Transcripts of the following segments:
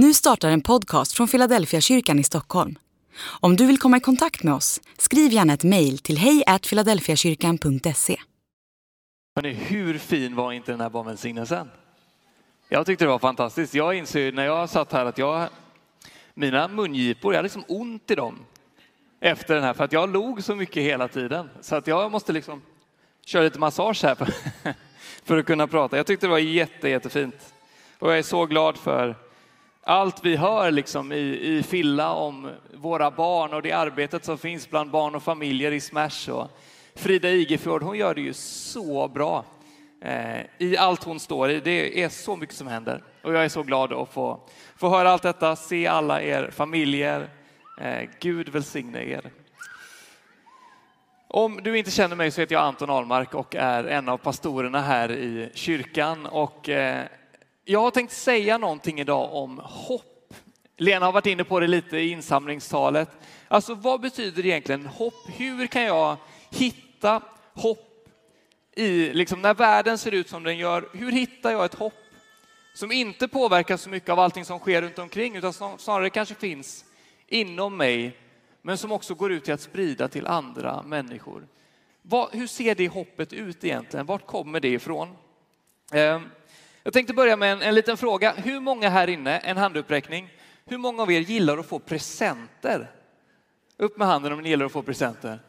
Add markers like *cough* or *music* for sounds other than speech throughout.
Nu startar en podcast från Philadelphia kyrkan i Stockholm. Om du vill komma i kontakt med oss, skriv gärna ett mejl till hejfiladelfiakyrkan.se. Hörrni, hur fin var inte den här barnvälsignelsen? Jag tyckte det var fantastiskt. Jag inser när jag satt här att jag, mina mungipor, jag hade liksom ont i dem efter den här för att jag log så mycket hela tiden. Så att jag måste liksom köra lite massage här för, *laughs* för att kunna prata. Jag tyckte det var jätte, jättefint. Och jag är så glad för allt vi hör liksom i, i Filla om våra barn och det arbetet som finns bland barn och familjer i Smash. Och Frida Igefjord, hon gör det ju så bra eh, i allt hon står i. Det är så mycket som händer och jag är så glad att få, få höra allt detta, se alla er familjer. Eh, Gud välsigne er. Om du inte känner mig så heter jag Anton Ahlmark och är en av pastorerna här i kyrkan. Och eh, jag har tänkt säga någonting idag om hopp. Lena har varit inne på det lite i insamlingstalet. Alltså vad betyder egentligen hopp? Hur kan jag hitta hopp i, liksom när världen ser ut som den gör? Hur hittar jag ett hopp som inte påverkas så mycket av allting som sker runt omkring utan snarare kanske finns inom mig men som också går ut till att sprida till andra människor. Vad, hur ser det hoppet ut egentligen? Vart kommer det ifrån? Ehm, jag tänkte börja med en, en liten fråga. Hur många här inne, en handuppräckning, hur många av er gillar att få presenter? Upp med handen om ni gillar att få presenter.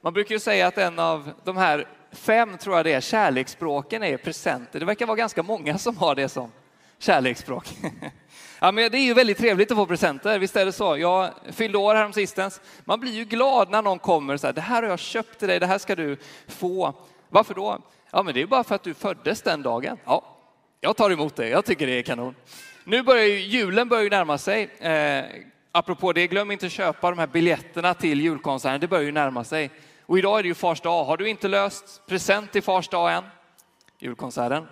Man brukar ju säga att en av de här fem, tror jag det är, kärleksspråken är presenter. Det verkar vara ganska många som har det som kärleksspråk. *laughs* Ja, men det är ju väldigt trevligt att få presenter, visst är det så? Jag fyllde år häromsistens. Man blir ju glad när någon kommer och säger, det här har jag köpt till dig, det här ska du få. Varför då? Ja, men det är bara för att du föddes den dagen. Ja, jag tar emot det. Jag tycker det är kanon. Nu börjar ju julen börjar ju närma sig. Eh, apropå det, glöm inte att köpa de här biljetterna till julkonserten. Det börjar ju närma sig. Och idag är det ju fars dag. Har du inte löst present till fars dag än? Julkonserten.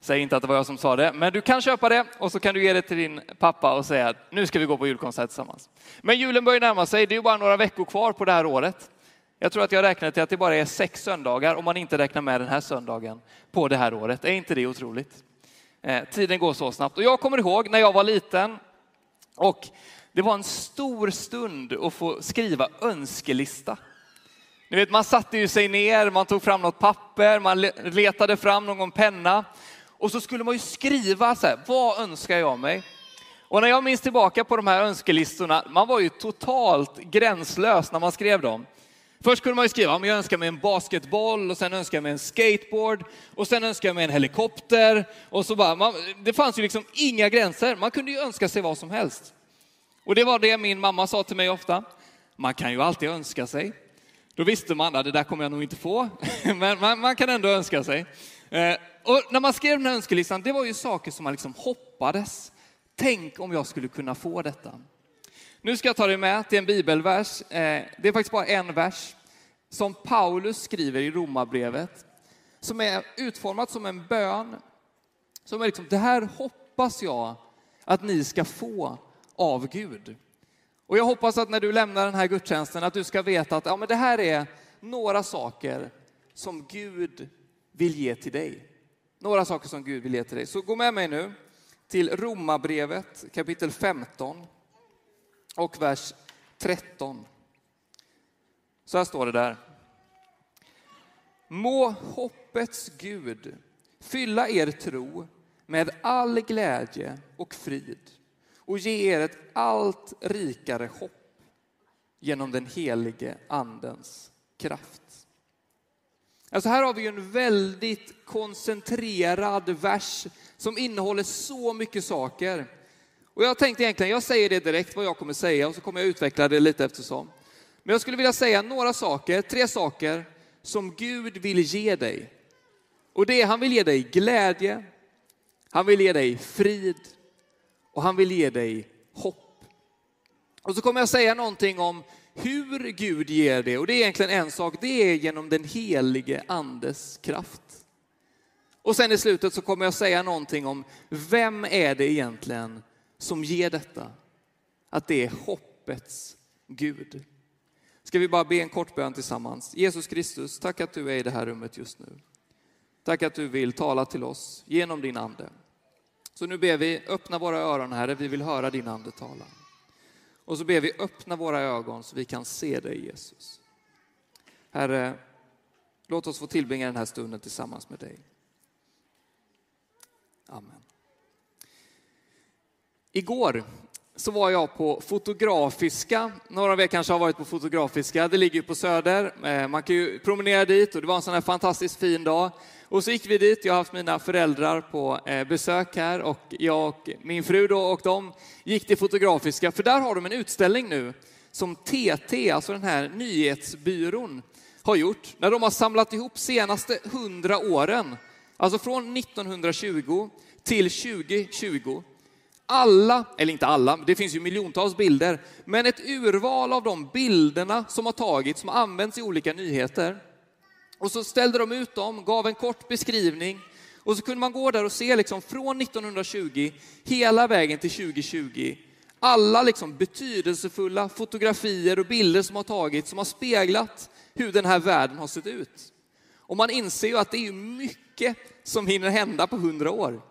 Säg inte att det var jag som sa det, men du kan köpa det och så kan du ge det till din pappa och säga att nu ska vi gå på julkonsert tillsammans. Men julen börjar närma sig. Det är ju bara några veckor kvar på det här året. Jag tror att jag räknar till att det bara är sex söndagar om man inte räknar med den här söndagen på det här året. Är inte det otroligt? Eh, tiden går så snabbt och jag kommer ihåg när jag var liten och det var en stor stund att få skriva önskelista. Ni vet, man satte ju sig ner, man tog fram något papper, man letade fram någon penna och så skulle man ju skriva så här, vad önskar jag mig? Och när jag minns tillbaka på de här önskelistorna, man var ju totalt gränslös när man skrev dem. Först kunde man ju skriva, jag önskar mig en basketboll och sen önskar jag mig en skateboard och sen önskar jag mig en helikopter. Och så bara, man, det fanns ju liksom inga gränser, man kunde ju önska sig vad som helst. Och det var det min mamma sa till mig ofta, man kan ju alltid önska sig. Då visste man att det där kommer jag nog inte få, *laughs* men man, man kan ändå önska sig. Eh, och när man skrev den här önskelistan, det var ju saker som man liksom hoppades. Tänk om jag skulle kunna få detta. Nu ska jag ta dig med till en bibelvers. Eh, det är faktiskt bara en vers som Paulus skriver i Romarbrevet som är utformat som en bön. Som är liksom, det här hoppas jag att ni ska få av Gud. Och jag hoppas att när du lämnar den här gudstjänsten att du ska veta att ja, men det här är några saker som Gud vill ge till dig. Några saker som Gud vill ge till dig. Så gå med mig nu till Romarbrevet kapitel 15 och vers 13. Så här står det där. Må hoppets Gud fylla er tro med all glädje och frid och ge er ett allt rikare hopp genom den helige andens kraft. Alltså här har vi en väldigt koncentrerad vers som innehåller så mycket saker. Och jag tänkte egentligen, jag säger det direkt vad jag kommer säga och så kommer jag utveckla det lite eftersom. Men jag skulle vilja säga några saker, tre saker som Gud vill ge dig. Och det är, han vill ge dig glädje, han vill ge dig frid och han vill ge dig hopp. Och så kommer jag säga någonting om hur Gud ger det, och det är egentligen en sak, det är genom den helige andes kraft. Och sen i slutet så kommer jag säga någonting om vem är det egentligen som ger detta? Att det är hoppets Gud. Ska vi bara be en kort bön tillsammans? Jesus Kristus, tack att du är i det här rummet just nu. Tack att du vill tala till oss genom din ande. Så nu ber vi, öppna våra öron Herre, vi vill höra din ande tala. Och så ber vi, öppna våra ögon så vi kan se dig Jesus. Herre, låt oss få tillbringa den här stunden tillsammans med dig. Amen. Igår så var jag på Fotografiska. Några av er kanske har varit på Fotografiska. Det ligger ju på Söder. Eh, man kan ju promenera dit och det var en sån här fantastiskt fin dag. Och så gick vi dit. Jag har haft mina föräldrar på eh, besök här och jag och min fru då och de gick till Fotografiska för där har de en utställning nu som TT, alltså den här nyhetsbyrån, har gjort. När de har samlat ihop senaste hundra åren, alltså från 1920 till 2020 alla, eller inte alla, det finns ju miljontals bilder, men ett urval av de bilderna som har tagits, som har använts i olika nyheter. Och så ställde de ut dem, gav en kort beskrivning och så kunde man gå där och se liksom från 1920 hela vägen till 2020. Alla liksom betydelsefulla fotografier och bilder som har tagits som har speglat hur den här världen har sett ut. Och man inser ju att det är mycket som hinner hända på hundra år.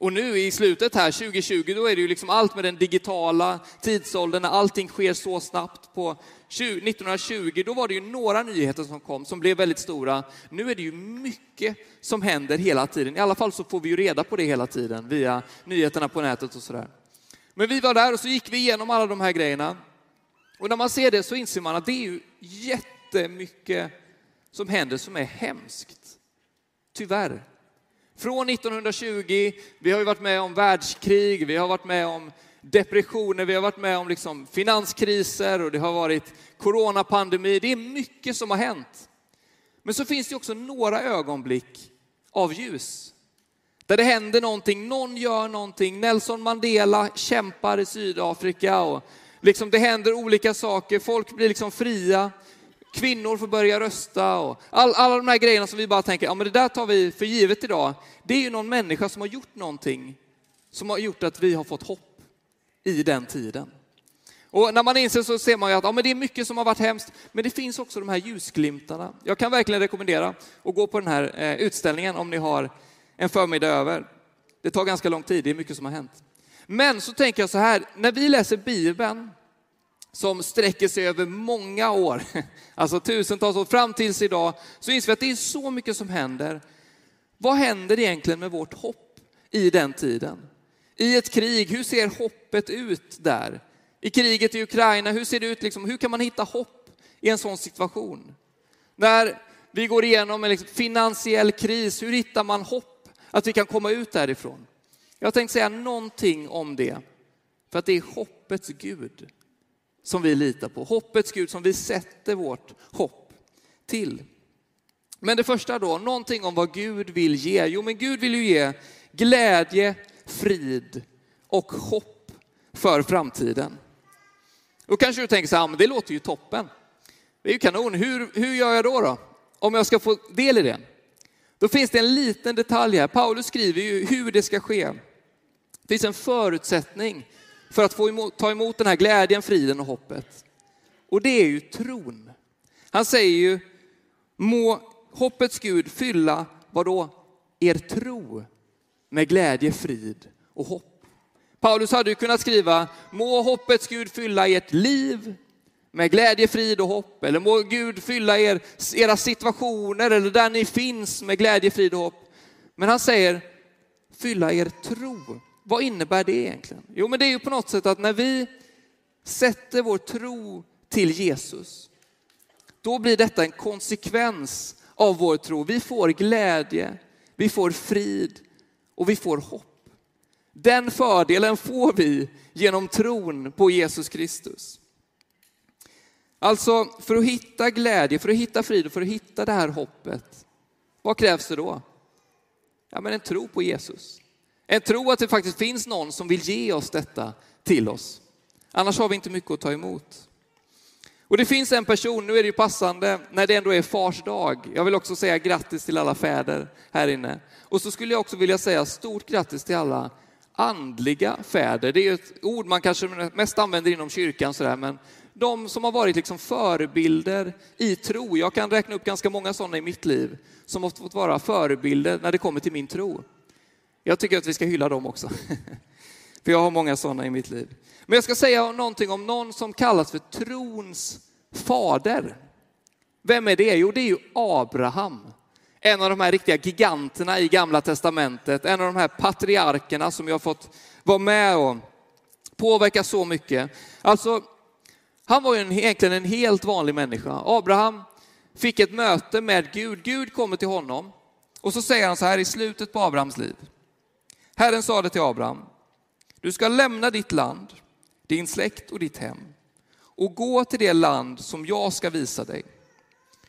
Och nu i slutet här, 2020, då är det ju liksom allt med den digitala tidsåldern, när allting sker så snabbt. På 1920, då var det ju några nyheter som kom som blev väldigt stora. Nu är det ju mycket som händer hela tiden. I alla fall så får vi ju reda på det hela tiden via nyheterna på nätet och sådär. Men vi var där och så gick vi igenom alla de här grejerna. Och när man ser det så inser man att det är ju jättemycket som händer som är hemskt. Tyvärr. Från 1920, vi har ju varit med om världskrig, vi har varit med om depressioner, vi har varit med om liksom finanskriser och det har varit coronapandemi. Det är mycket som har hänt. Men så finns det också några ögonblick av ljus. Där det händer någonting, någon gör någonting. Nelson Mandela kämpar i Sydafrika och liksom det händer olika saker. Folk blir liksom fria kvinnor får börja rösta och all, alla de här grejerna som vi bara tänker, ja men det där tar vi för givet idag. Det är ju någon människa som har gjort någonting som har gjort att vi har fått hopp i den tiden. Och när man inser så ser man ju att ja, men det är mycket som har varit hemskt, men det finns också de här ljusglimtarna. Jag kan verkligen rekommendera att gå på den här eh, utställningen om ni har en förmiddag över. Det tar ganska lång tid, det är mycket som har hänt. Men så tänker jag så här, när vi läser Bibeln som sträcker sig över många år, *laughs* alltså tusentals år fram tills idag, så inser vi att det är så mycket som händer. Vad händer egentligen med vårt hopp i den tiden? I ett krig, hur ser hoppet ut där? I kriget i Ukraina, hur ser det ut? Liksom, hur kan man hitta hopp i en sån situation? När vi går igenom en liksom finansiell kris, hur hittar man hopp att vi kan komma ut därifrån? Jag tänkte säga någonting om det, för att det är hoppets Gud som vi litar på. Hoppets Gud som vi sätter vårt hopp till. Men det första då, någonting om vad Gud vill ge. Jo, men Gud vill ju ge glädje, frid och hopp för framtiden. Då kanske du tänker så här, men det låter ju toppen. Det är ju kanon. Hur, hur gör jag då, då? Om jag ska få del i det? Då finns det en liten detalj här. Paulus skriver ju hur det ska ske. Det finns en förutsättning för att få emot, ta emot den här glädjen, friden och hoppet. Och det är ju tron. Han säger ju, må hoppets Gud fylla, vadå? Er tro med glädje, frid och hopp. Paulus hade ju kunnat skriva, må hoppets Gud fylla ert liv med glädje, frid och hopp. Eller må Gud fylla er, era situationer eller där ni finns med glädje, frid och hopp. Men han säger, fylla er tro vad innebär det egentligen? Jo, men det är ju på något sätt att när vi sätter vår tro till Jesus, då blir detta en konsekvens av vår tro. Vi får glädje, vi får frid och vi får hopp. Den fördelen får vi genom tron på Jesus Kristus. Alltså, för att hitta glädje, för att hitta frid och för att hitta det här hoppet, vad krävs det då? Ja, men en tro på Jesus. En tro att det faktiskt finns någon som vill ge oss detta till oss. Annars har vi inte mycket att ta emot. Och det finns en person, nu är det ju passande när det ändå är fars dag. Jag vill också säga grattis till alla fäder här inne. Och så skulle jag också vilja säga stort grattis till alla andliga fäder. Det är ett ord man kanske mest använder inom kyrkan sådär, men de som har varit liksom förebilder i tro. Jag kan räkna upp ganska många sådana i mitt liv som har fått vara förebilder när det kommer till min tro. Jag tycker att vi ska hylla dem också. *laughs* För jag har många sådana i mitt liv. Men jag ska säga någonting om någon som kallas för trons fader. Vem är det? Jo, det är ju Abraham. En av de här riktiga giganterna i Gamla Testamentet, en av de här patriarkerna som jag har fått vara med och påverka så mycket. Alltså, han var ju en, egentligen en helt vanlig människa. Abraham fick ett möte med Gud. Gud kommer till honom och så säger han så här i slutet på Abrahams liv. Herren sade till Abraham, du ska lämna ditt land, din släkt och ditt hem och gå till det land som jag ska visa dig.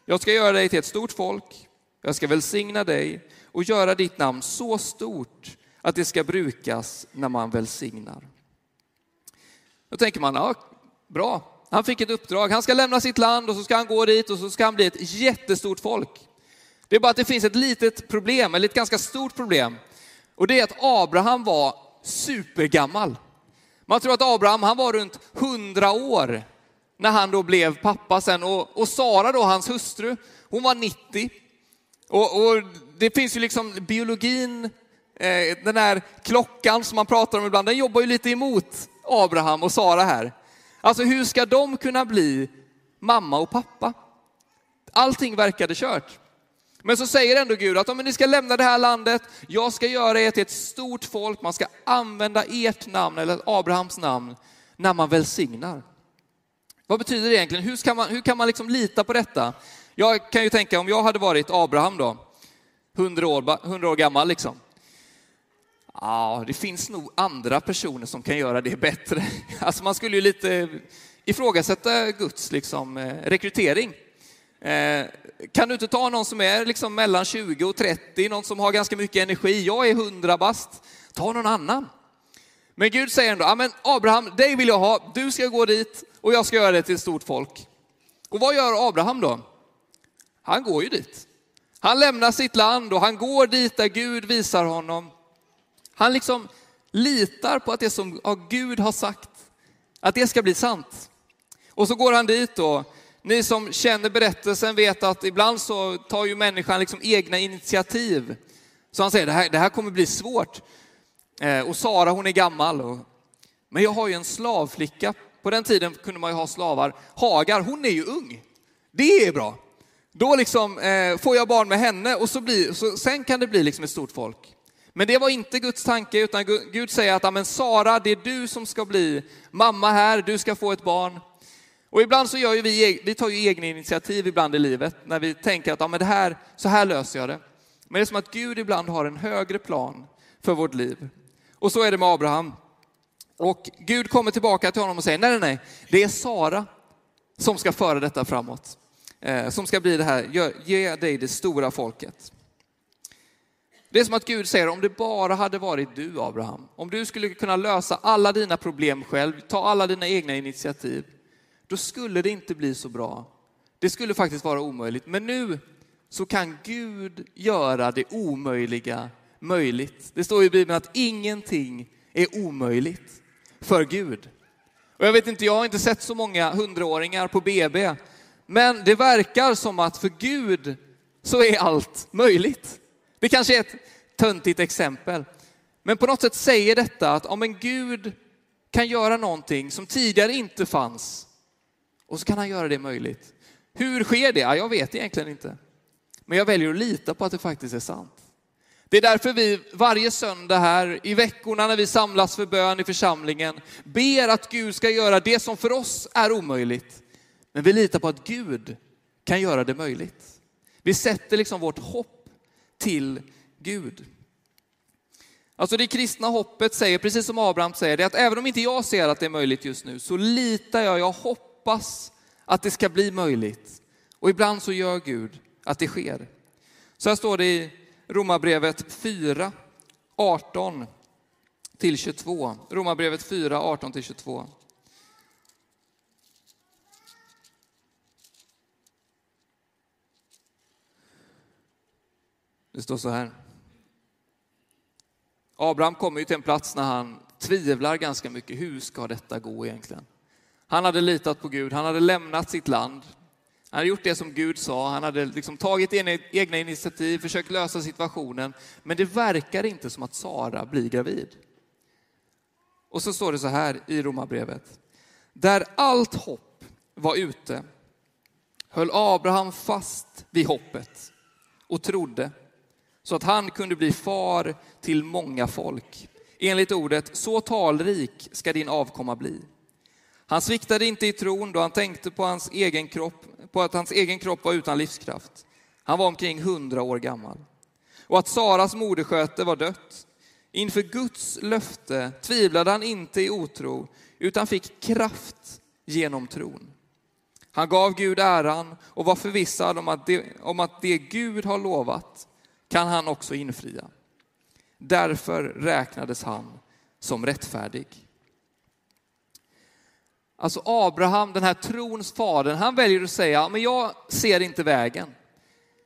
Jag ska göra dig till ett stort folk, jag ska välsigna dig och göra ditt namn så stort att det ska brukas när man välsignar. Då tänker man, ja, bra, han fick ett uppdrag. Han ska lämna sitt land och så ska han gå dit och så ska han bli ett jättestort folk. Det är bara att det finns ett litet problem, eller ett ganska stort problem. Och det är att Abraham var supergammal. Man tror att Abraham, han var runt 100 år när han då blev pappa sen. Och, och Sara då, hans hustru, hon var 90. Och, och det finns ju liksom biologin, eh, den här klockan som man pratar om ibland, den jobbar ju lite emot Abraham och Sara här. Alltså hur ska de kunna bli mamma och pappa? Allting verkade kört. Men så säger ändå Gud att om ni ska lämna det här landet, jag ska göra er till ett stort folk, man ska använda ert namn eller Abrahams namn när man välsignar. Vad betyder det egentligen? Hur, ska man, hur kan man liksom lita på detta? Jag kan ju tänka om jag hade varit Abraham då, 100 år, 100 år gammal liksom. Ja, det finns nog andra personer som kan göra det bättre. *laughs* Alltså man skulle ju lite ifrågasätta Guds liksom, eh, rekrytering. Eh, kan du inte ta någon som är liksom mellan 20 och 30, någon som har ganska mycket energi? Jag är 100 bast. Ta någon annan. Men Gud säger ändå, ja, men Abraham, dig vill jag ha, du ska gå dit och jag ska göra det till ett stort folk. Och vad gör Abraham då? Han går ju dit. Han lämnar sitt land och han går dit där Gud visar honom. Han liksom litar på att det som Gud har sagt, att det ska bli sant. Och så går han dit och ni som känner berättelsen vet att ibland så tar ju människan liksom egna initiativ. Så han säger, det här, det här kommer bli svårt. Eh, och Sara hon är gammal. Och, men jag har ju en slavflicka. På den tiden kunde man ju ha slavar. Hagar, hon är ju ung. Det är bra. Då liksom eh, får jag barn med henne och så blir, så, sen kan det bli liksom ett stort folk. Men det var inte Guds tanke, utan Gud säger att men Sara, det är du som ska bli mamma här, du ska få ett barn. Och ibland så gör ju vi, e- vi tar ju egna initiativ ibland i livet när vi tänker att ja, men det här, så här löser jag det. Men det är som att Gud ibland har en högre plan för vårt liv. Och så är det med Abraham. Och Gud kommer tillbaka till honom och säger, nej, nej, nej, det är Sara som ska föra detta framåt. Eh, som ska bli det här, ge dig det stora folket. Det är som att Gud säger, om det bara hade varit du Abraham, om du skulle kunna lösa alla dina problem själv, ta alla dina egna initiativ, då skulle det inte bli så bra. Det skulle faktiskt vara omöjligt. Men nu så kan Gud göra det omöjliga möjligt. Det står i Bibeln att ingenting är omöjligt för Gud. Och jag vet inte, jag har inte sett så många hundraåringar på BB, men det verkar som att för Gud så är allt möjligt. Det kanske är ett töntigt exempel, men på något sätt säger detta att om en Gud kan göra någonting som tidigare inte fanns, och så kan han göra det möjligt. Hur sker det? Ja, jag vet egentligen inte. Men jag väljer att lita på att det faktiskt är sant. Det är därför vi varje söndag här i veckorna när vi samlas för bön i församlingen ber att Gud ska göra det som för oss är omöjligt. Men vi litar på att Gud kan göra det möjligt. Vi sätter liksom vårt hopp till Gud. Alltså det kristna hoppet säger, precis som Abraham säger, det är att även om inte jag ser att det är möjligt just nu så litar jag, jag hoppas att det ska bli möjligt. Och ibland så gör Gud att det sker. Så här står det i Romarbrevet 4, 18 till 22. Romarbrevet 4, 18 till 22. Det står så här. Abraham kommer ju till en plats när han tvivlar ganska mycket. Hur ska detta gå egentligen? Han hade litat på Gud, han hade lämnat sitt land. Han hade gjort det som Gud sa, han hade liksom tagit egna initiativ, försökt lösa situationen. Men det verkar inte som att Sara blir gravid. Och så står det så här i Romarbrevet. Där allt hopp var ute höll Abraham fast vid hoppet och trodde så att han kunde bli far till många folk. Enligt ordet, så talrik ska din avkomma bli. Han sviktade inte i tron då han tänkte på, hans egen kropp, på att hans egen kropp var utan livskraft. Han var omkring hundra år gammal. Och att Saras modersköte var dött. Inför Guds löfte tvivlade han inte i otro, utan fick kraft genom tron. Han gav Gud äran och var förvissad om att, det, om att det Gud har lovat kan han också infria. Därför räknades han som rättfärdig. Alltså Abraham, den här trons fader, han väljer att säga, men jag ser inte vägen.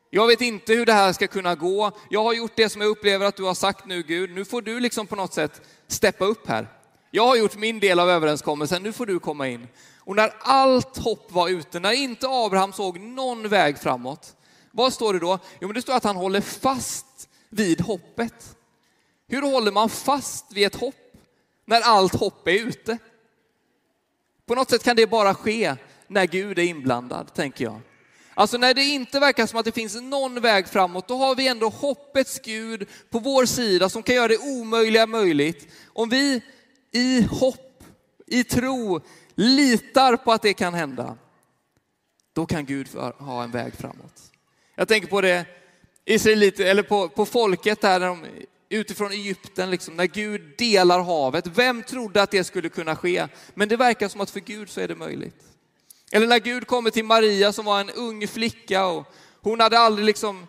Jag vet inte hur det här ska kunna gå. Jag har gjort det som jag upplever att du har sagt nu Gud. Nu får du liksom på något sätt steppa upp här. Jag har gjort min del av överenskommelsen, nu får du komma in. Och när allt hopp var ute, när inte Abraham såg någon väg framåt, vad står det då? Jo, men det står att han håller fast vid hoppet. Hur håller man fast vid ett hopp när allt hopp är ute? På något sätt kan det bara ske när Gud är inblandad, tänker jag. Alltså när det inte verkar som att det finns någon väg framåt, då har vi ändå hoppets Gud på vår sida som kan göra det omöjliga möjligt. Om vi i hopp, i tro, litar på att det kan hända, då kan Gud ha en väg framåt. Jag tänker på det israelit, eller på, på folket där de, utifrån Egypten, liksom, när Gud delar havet. Vem trodde att det skulle kunna ske? Men det verkar som att för Gud så är det möjligt. Eller när Gud kommer till Maria som var en ung flicka och hon hade aldrig liksom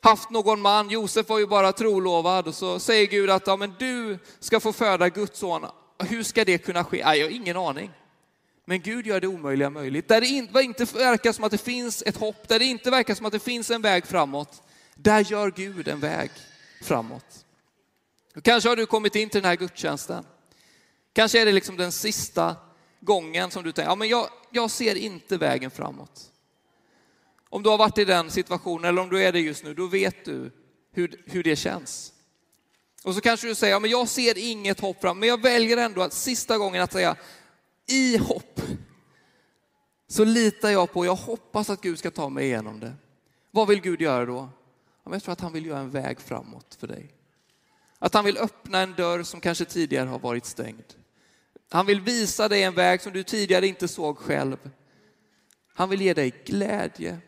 haft någon man. Josef var ju bara trolovad och så säger Gud att ja, men du ska få föda Guds son. Hur ska det kunna ske? Nej, jag har ingen aning. Men Gud gör det omöjliga möjligt. Där det inte verkar som att det finns ett hopp, där det inte verkar som att det finns en väg framåt, där gör Gud en väg framåt. Kanske har du kommit in till den här gudstjänsten. Kanske är det liksom den sista gången som du tänker, ja men jag, jag ser inte vägen framåt. Om du har varit i den situationen eller om du är det just nu, då vet du hur, hur det känns. Och så kanske du säger, ja men jag ser inget hopp fram, men jag väljer ändå att sista gången att säga, i hopp så litar jag på, jag hoppas att Gud ska ta mig igenom det. Vad vill Gud göra då? Jag tror att han vill göra en väg framåt för dig. Att han vill öppna en dörr som kanske tidigare har varit stängd. Han vill visa dig en väg som du tidigare inte såg själv. Han vill ge dig glädje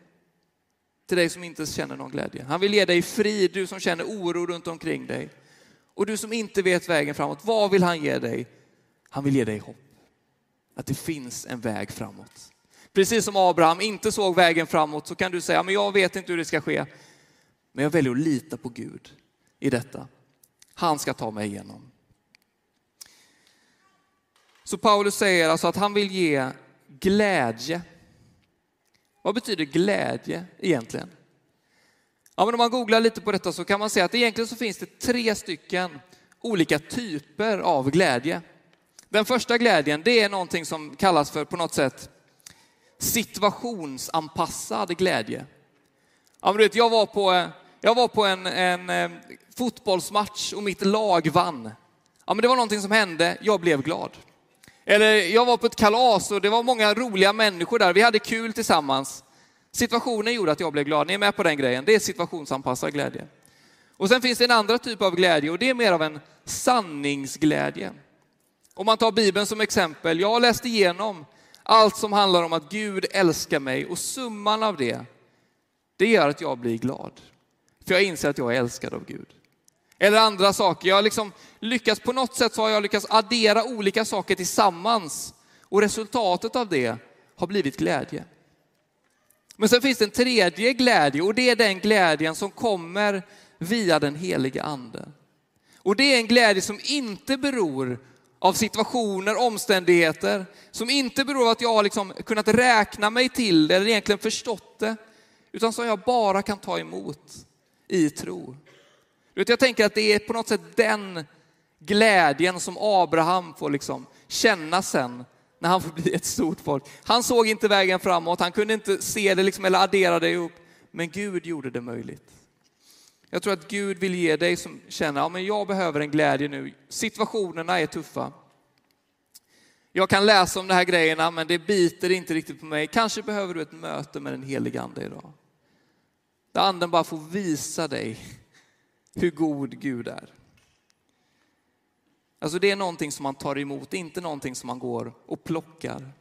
till dig som inte känner någon glädje. Han vill ge dig frid, du som känner oro runt omkring dig. Och du som inte vet vägen framåt, vad vill han ge dig? Han vill ge dig hopp. Att det finns en väg framåt. Precis som Abraham inte såg vägen framåt så kan du säga, men jag vet inte hur det ska ske. Men jag väljer att lita på Gud i detta. Han ska ta mig igenom. Så Paulus säger alltså att han vill ge glädje. Vad betyder glädje egentligen? Ja, men om man googlar lite på detta så kan man se att egentligen så finns det tre stycken olika typer av glädje. Den första glädjen, det är någonting som kallas för på något sätt situationsanpassad glädje. Ja, men du vet, jag var på, eh, jag var på en, en, eh, fotbollsmatch och mitt lag vann. Ja, men det var någonting som hände, jag blev glad. Eller jag var på ett kalas och det var många roliga människor där, vi hade kul tillsammans. Situationen gjorde att jag blev glad, ni är med på den grejen, det är situationsanpassad glädje. Och sen finns det en andra typ av glädje och det är mer av en sanningsglädje. Om man tar Bibeln som exempel, jag har läst igenom allt som handlar om att Gud älskar mig och summan av det, det gör att jag blir glad. För jag inser att jag är älskad av Gud. Eller andra saker, jag har liksom lyckats, på något sätt så har jag lyckats addera olika saker tillsammans och resultatet av det har blivit glädje. Men sen finns det en tredje glädje och det är den glädjen som kommer via den heliga ande. Och det är en glädje som inte beror av situationer, omständigheter som inte beror på att jag har liksom kunnat räkna mig till det eller egentligen förstått det, utan som jag bara kan ta emot i tro. Jag tänker att det är på något sätt den glädjen som Abraham får liksom känna sen när han får bli ett stort folk. Han såg inte vägen framåt, han kunde inte se det liksom, eller addera det ihop. Men Gud gjorde det möjligt. Jag tror att Gud vill ge dig som känner, ja men jag behöver en glädje nu. Situationerna är tuffa. Jag kan läsa om de här grejerna men det biter inte riktigt på mig. Kanske behöver du ett möte med den helige ande idag. Där anden bara får visa dig hur god Gud är. Alltså det är någonting som man tar emot, inte någonting som man går och plockar.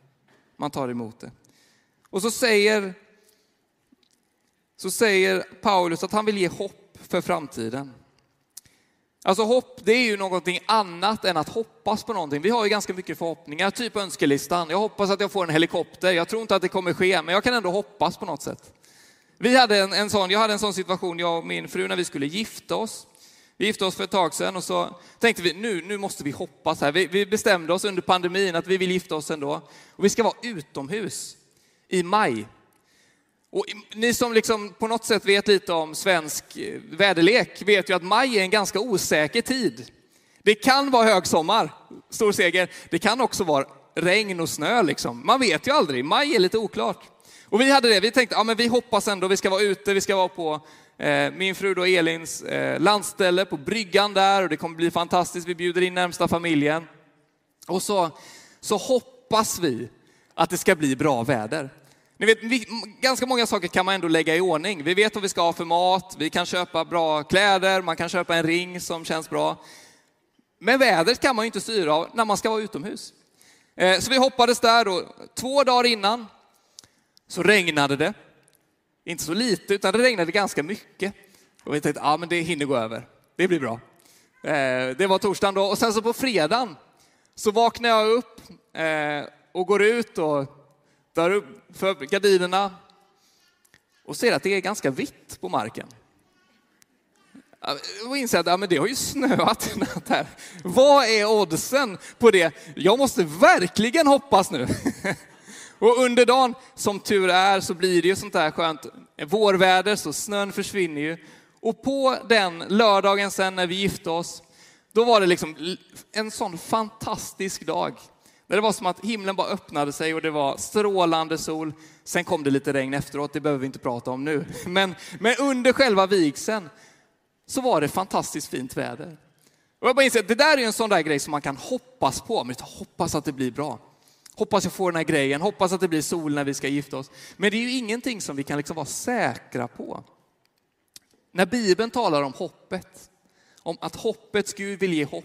Man tar emot det. Och så säger, så säger Paulus att han vill ge hopp för framtiden. Alltså hopp, det är ju någonting annat än att hoppas på någonting. Vi har ju ganska mycket förhoppningar, typ önskelistan. Jag hoppas att jag får en helikopter. Jag tror inte att det kommer ske, men jag kan ändå hoppas på något sätt. Vi hade en, en sån, jag hade en sån situation, jag och min fru, när vi skulle gifta oss. Vi gifte oss för ett tag sedan och så tänkte vi nu, nu måste vi hoppas här. Vi, vi bestämde oss under pandemin att vi vill gifta oss ändå. Och vi ska vara utomhus i maj. Och ni som liksom på något sätt vet lite om svensk eh, väderlek vet ju att maj är en ganska osäker tid. Det kan vara högsommar, stor seger. Det kan också vara regn och snö liksom. Man vet ju aldrig. Maj är lite oklart. Och vi hade det, vi tänkte, ja men vi hoppas ändå, vi ska vara ute, vi ska vara på eh, min fru då Elins eh, landställe på bryggan där och det kommer bli fantastiskt. Vi bjuder in närmsta familjen. Och så, så hoppas vi att det ska bli bra väder. Ni vet, vi, ganska många saker kan man ändå lägga i ordning. Vi vet vad vi ska ha för mat, vi kan köpa bra kläder, man kan köpa en ring som känns bra. Men vädret kan man ju inte styra av när man ska vara utomhus. Eh, så vi hoppades där då. Två dagar innan så regnade det. Inte så lite, utan det regnade ganska mycket. Och vi tänkte, ja men det hinner gå över. Det blir bra. Eh, det var torsdagen då. Och sen så på fredagen så vaknar jag upp eh, och går ut och drar upp för gardinerna och ser att det är ganska vitt på marken. Och inser att ja, men det har ju snöat i natt här. Vad är oddsen på det? Jag måste verkligen hoppas nu. *laughs* Och under dagen, som tur är, så blir det ju sånt där skönt vårväder, så snön försvinner ju. Och på den lördagen sen när vi gifte oss, då var det liksom en sån fantastisk dag. det var som att himlen bara öppnade sig och det var strålande sol. Sen kom det lite regn efteråt, det behöver vi inte prata om nu. *laughs* Men, men under själva vigseln så var det fantastiskt fint väder. Och jag bara inser att det där är en sån där grej som man kan hoppas på. Men hoppas att det blir bra. Hoppas jag får den här grejen, hoppas att det blir sol när vi ska gifta oss. Men det är ju ingenting som vi kan liksom vara säkra på. När Bibeln talar om hoppet, om att hoppets Gud vill ge hopp,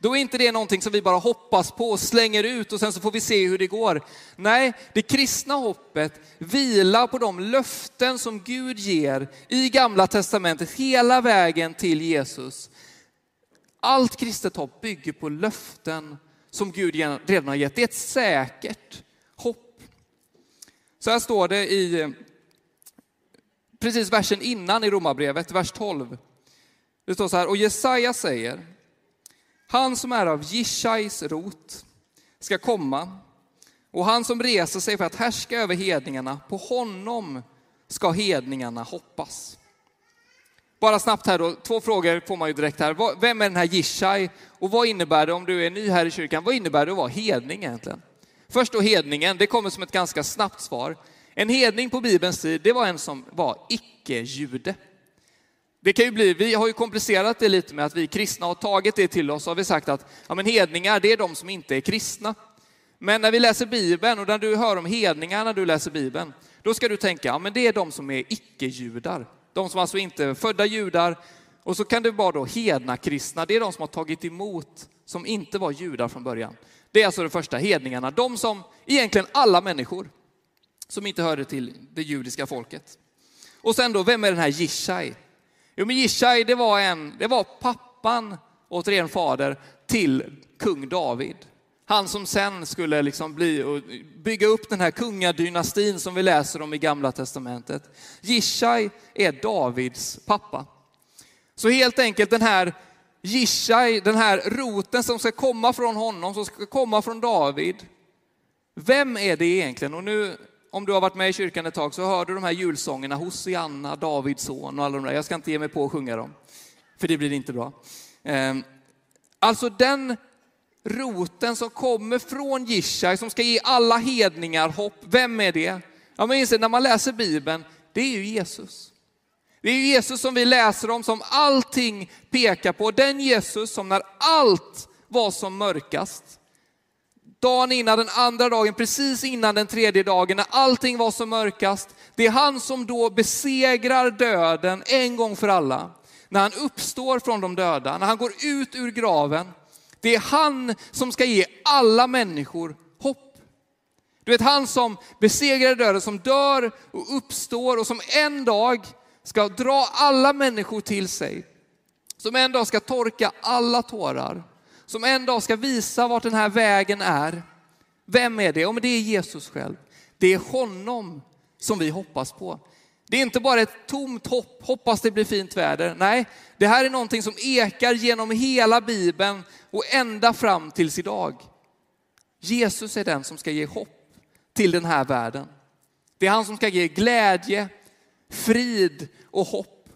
då är inte det någonting som vi bara hoppas på och slänger ut och sen så får vi se hur det går. Nej, det kristna hoppet vilar på de löften som Gud ger i gamla testamentet hela vägen till Jesus. Allt kristet hopp bygger på löften som Gud redan har gett. Det är ett säkert hopp. Så här står det i precis versen innan i Romarbrevet, vers 12. Det står så här, och Jesaja säger, han som är av Jishais rot ska komma och han som reser sig för att härska över hedningarna, på honom ska hedningarna hoppas. Bara snabbt här då, två frågor får man ju direkt här. Vem är den här Jishai och vad innebär det om du är ny här i kyrkan? Vad innebär det att vara hedning egentligen? Först då hedningen, det kommer som ett ganska snabbt svar. En hedning på Bibelns tid, det var en som var icke-jude. Det kan ju bli, vi har ju komplicerat det lite med att vi kristna har tagit det till oss och har vi sagt att ja, men hedningar, det är de som inte är kristna. Men när vi läser Bibeln och när du hör om hedningar när du läser Bibeln, då ska du tänka, ja men det är de som är icke-judar. De som alltså inte är födda judar. Och så kan det vara då hedna kristna, det är de som har tagit emot, som inte var judar från början. Det är alltså de första, hedningarna. De som, egentligen alla människor, som inte hörde till det judiska folket. Och sen då, vem är den här Jishai? Jo men Jishai, det var, en, det var pappan, återigen fader, till kung David. Han som sen skulle liksom bli och bygga upp den här kungadynastin som vi läser om i gamla testamentet. Jishai är Davids pappa. Så helt enkelt den här Jishai, den här roten som ska komma från honom, som ska komma från David. Vem är det egentligen? Och nu, om du har varit med i kyrkan ett tag så hör du de här julsångerna, Hosianna, Davids son och alla de där. Jag ska inte ge mig på att sjunga dem, för det blir inte bra. Ehm, alltså den roten som kommer från Jishai som ska ge alla hedningar hopp. Vem är det? Ja, men inser, när man läser Bibeln, det är ju Jesus. Det är ju Jesus som vi läser om, som allting pekar på. Den Jesus som när allt var som mörkast, dagen innan den andra dagen, precis innan den tredje dagen, när allting var som mörkast, det är han som då besegrar döden en gång för alla. När han uppstår från de döda, när han går ut ur graven, det är han som ska ge alla människor hopp. Du vet han som besegrar döden, som dör och uppstår och som en dag ska dra alla människor till sig. Som en dag ska torka alla tårar. Som en dag ska visa vart den här vägen är. Vem är det? Ja, men det är Jesus själv. Det är honom som vi hoppas på. Det är inte bara ett tomt hopp, hoppas det blir fint väder. Nej, det här är någonting som ekar genom hela Bibeln och ända fram tills idag. Jesus är den som ska ge hopp till den här världen. Det är han som ska ge glädje, frid och hopp.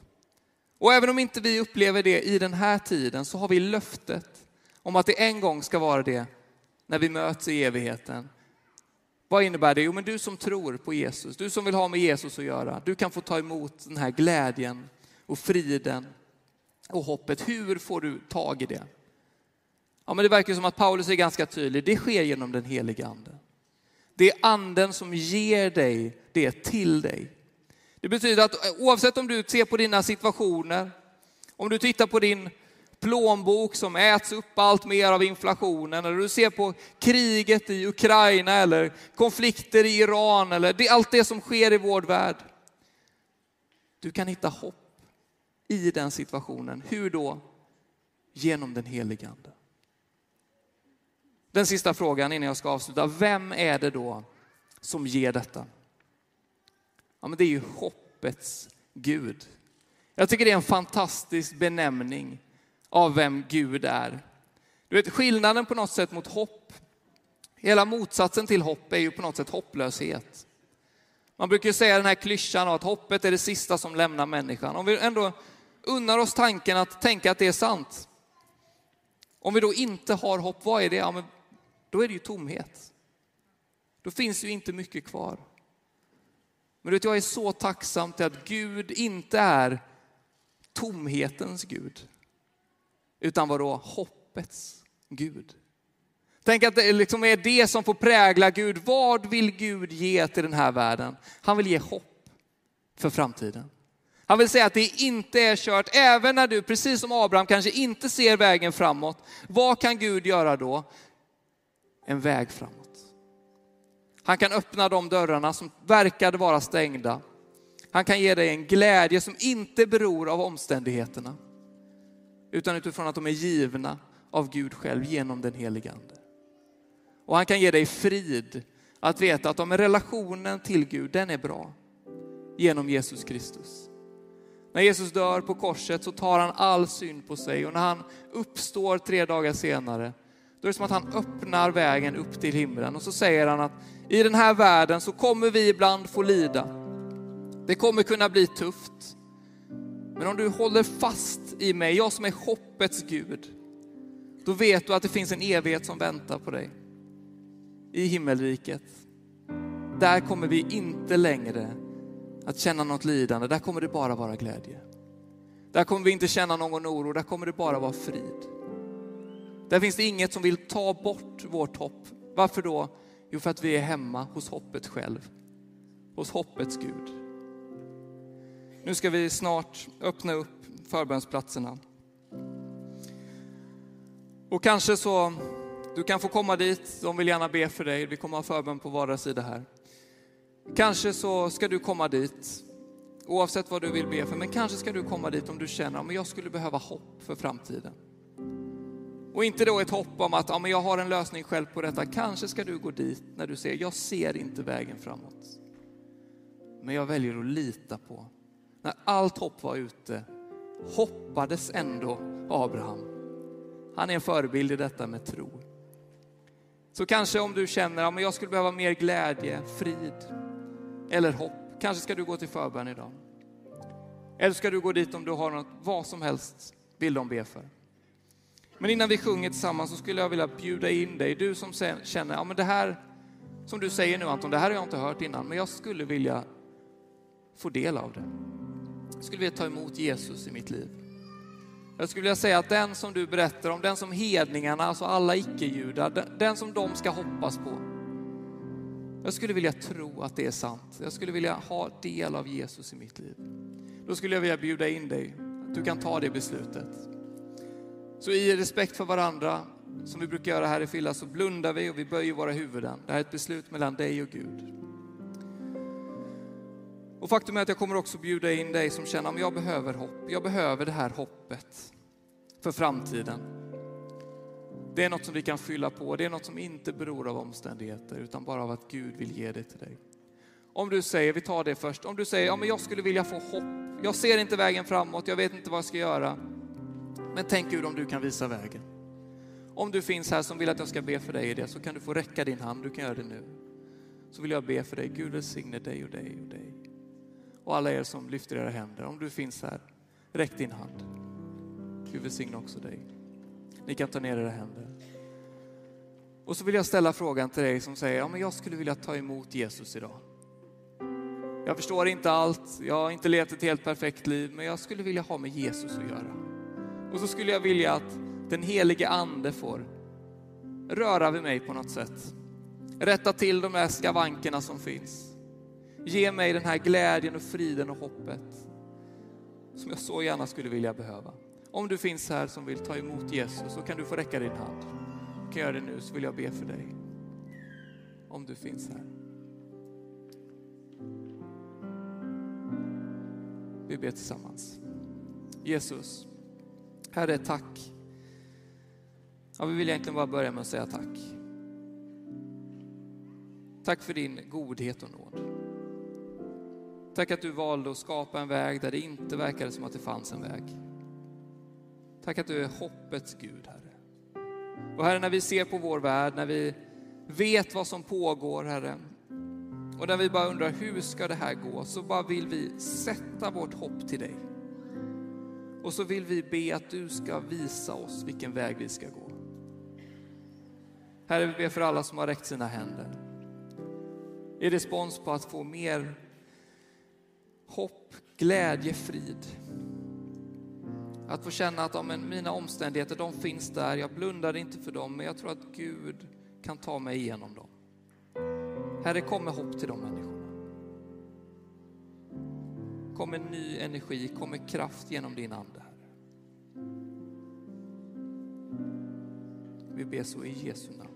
Och även om inte vi upplever det i den här tiden så har vi löftet om att det en gång ska vara det när vi möts i evigheten. Vad innebär det? Jo, men du som tror på Jesus, du som vill ha med Jesus att göra, du kan få ta emot den här glädjen och friden och hoppet. Hur får du tag i det? Ja, men det verkar som att Paulus är ganska tydlig. Det sker genom den heliga ande. Det är anden som ger dig det till dig. Det betyder att oavsett om du ser på dina situationer, om du tittar på din plånbok som äts upp allt mer av inflationen, eller du ser på kriget i Ukraina eller konflikter i Iran eller det, allt det som sker i vår värld. Du kan hitta hopp i den situationen. Hur då? Genom den helige Ande. Den sista frågan innan jag ska avsluta. Vem är det då som ger detta? Ja, men det är ju hoppets Gud. Jag tycker det är en fantastisk benämning av vem Gud är. Du vet skillnaden på något sätt mot hopp, hela motsatsen till hopp är ju på något sätt hopplöshet. Man brukar säga den här klyschan att hoppet är det sista som lämnar människan. Om vi ändå unnar oss tanken att tänka att det är sant. Om vi då inte har hopp, vad är det? Ja, men då är det ju tomhet. Då finns ju inte mycket kvar. Men du vet, jag är så tacksam till att Gud inte är tomhetens Gud utan vadå? Hoppets Gud. Tänk att det liksom är det som får prägla Gud. Vad vill Gud ge till den här världen? Han vill ge hopp för framtiden. Han vill säga att det inte är kört, även när du, precis som Abraham, kanske inte ser vägen framåt. Vad kan Gud göra då? En väg framåt. Han kan öppna de dörrarna som verkade vara stängda. Han kan ge dig en glädje som inte beror av omständigheterna utan utifrån att de är givna av Gud själv genom den helige Ande. Och han kan ge dig frid att veta att om relationen till Gud, den är bra genom Jesus Kristus. När Jesus dör på korset så tar han all synd på sig och när han uppstår tre dagar senare, då är det som att han öppnar vägen upp till himlen och så säger han att i den här världen så kommer vi ibland få lida. Det kommer kunna bli tufft. Men om du håller fast i mig, jag som är hoppets Gud, då vet du att det finns en evighet som väntar på dig i himmelriket. Där kommer vi inte längre att känna något lidande, där kommer det bara vara glädje. Där kommer vi inte känna någon oro, där kommer det bara vara frid. Där finns det inget som vill ta bort vårt hopp. Varför då? Jo, för att vi är hemma hos hoppet själv, hos hoppets Gud. Nu ska vi snart öppna upp förbönsplatserna. Och kanske så, du kan få komma dit, de vill gärna be för dig. Vi kommer ha förbön på vardera sida här. Kanske så ska du komma dit, oavsett vad du vill be för, men kanske ska du komma dit om du känner att jag skulle behöva hopp för framtiden. Och inte då ett hopp om att ja, men jag har en lösning själv på detta. Kanske ska du gå dit när du ser, jag ser inte vägen framåt. Men jag väljer att lita på när allt hopp var ute, hoppades ändå Abraham. Han är en förebild i detta med tro. Så kanske om du känner att ja, jag skulle behöva mer glädje, frid eller hopp, kanske ska du gå till förbön idag. Eller ska du gå dit om du har något, vad som helst vill de be för. Men innan vi sjunger tillsammans så skulle jag vilja bjuda in dig, du som känner, ja men det här, som du säger nu Anton, det här har jag inte hört innan, men jag skulle vilja få del av det. Jag skulle vilja ta emot Jesus i mitt liv. Jag skulle vilja säga att den som du berättar om, den som hedningarna, alltså alla icke-judar, den, den som de ska hoppas på. Jag skulle vilja tro att det är sant. Jag skulle vilja ha del av Jesus i mitt liv. Då skulle jag vilja bjuda in dig, att du kan ta det beslutet. Så i respekt för varandra, som vi brukar göra här i Filla, så blundar vi och vi böjer våra huvuden. Det här är ett beslut mellan dig och Gud. Och faktum är att jag kommer också bjuda in dig som känner att jag behöver hopp. Jag behöver det här hoppet för framtiden. Det är något som vi kan fylla på. Det är något som inte beror av omständigheter utan bara av att Gud vill ge det till dig. Om du säger, vi tar det först, om du säger ja, men jag skulle vilja få hopp. Jag ser inte vägen framåt, jag vet inte vad jag ska göra. Men tänk Gud om du kan visa vägen. Om du finns här som vill att jag ska be för dig i det så kan du få räcka din hand, du kan göra det nu. Så vill jag be för dig, Gud välsigne dig och dig och dig. Och alla er som lyfter era händer, om du finns här, räck din hand. Gud välsigne också dig. Ni kan ta ner era händer. Och så vill jag ställa frågan till dig som säger, ja men jag skulle vilja ta emot Jesus idag. Jag förstår inte allt, jag har inte levt ett helt perfekt liv, men jag skulle vilja ha med Jesus att göra. Och så skulle jag vilja att den helige ande får röra vid mig på något sätt. Rätta till de här skavankerna som finns. Ge mig den här glädjen och friden och hoppet som jag så gärna skulle vilja behöva. Om du finns här som vill ta emot Jesus så kan du få räcka din hand. Du kan göra det nu så vill jag be för dig. Om du finns här. Vi ber tillsammans. Jesus, Herre tack. Ja, vi vill egentligen bara börja med att säga tack. Tack för din godhet och nåd. Tack att du valde att skapa en väg där det inte verkade som att det fanns en väg. Tack att du är hoppets Gud, Herre. Och Herre, när vi ser på vår värld, när vi vet vad som pågår, Herre, och när vi bara undrar hur ska det här gå, så bara vill vi sätta vårt hopp till dig. Och så vill vi be att du ska visa oss vilken väg vi ska gå. Herre, vi ber för alla som har räckt sina händer. I respons på att få mer hopp, glädje, frid. Att få känna att ja, men mina omständigheter, de finns där. Jag blundar inte för dem, men jag tror att Gud kan ta mig igenom dem. Herre, kom med hopp till de människorna. Kom med ny energi, kom med kraft genom din Ande, Herre. Vi ber så i Jesu namn.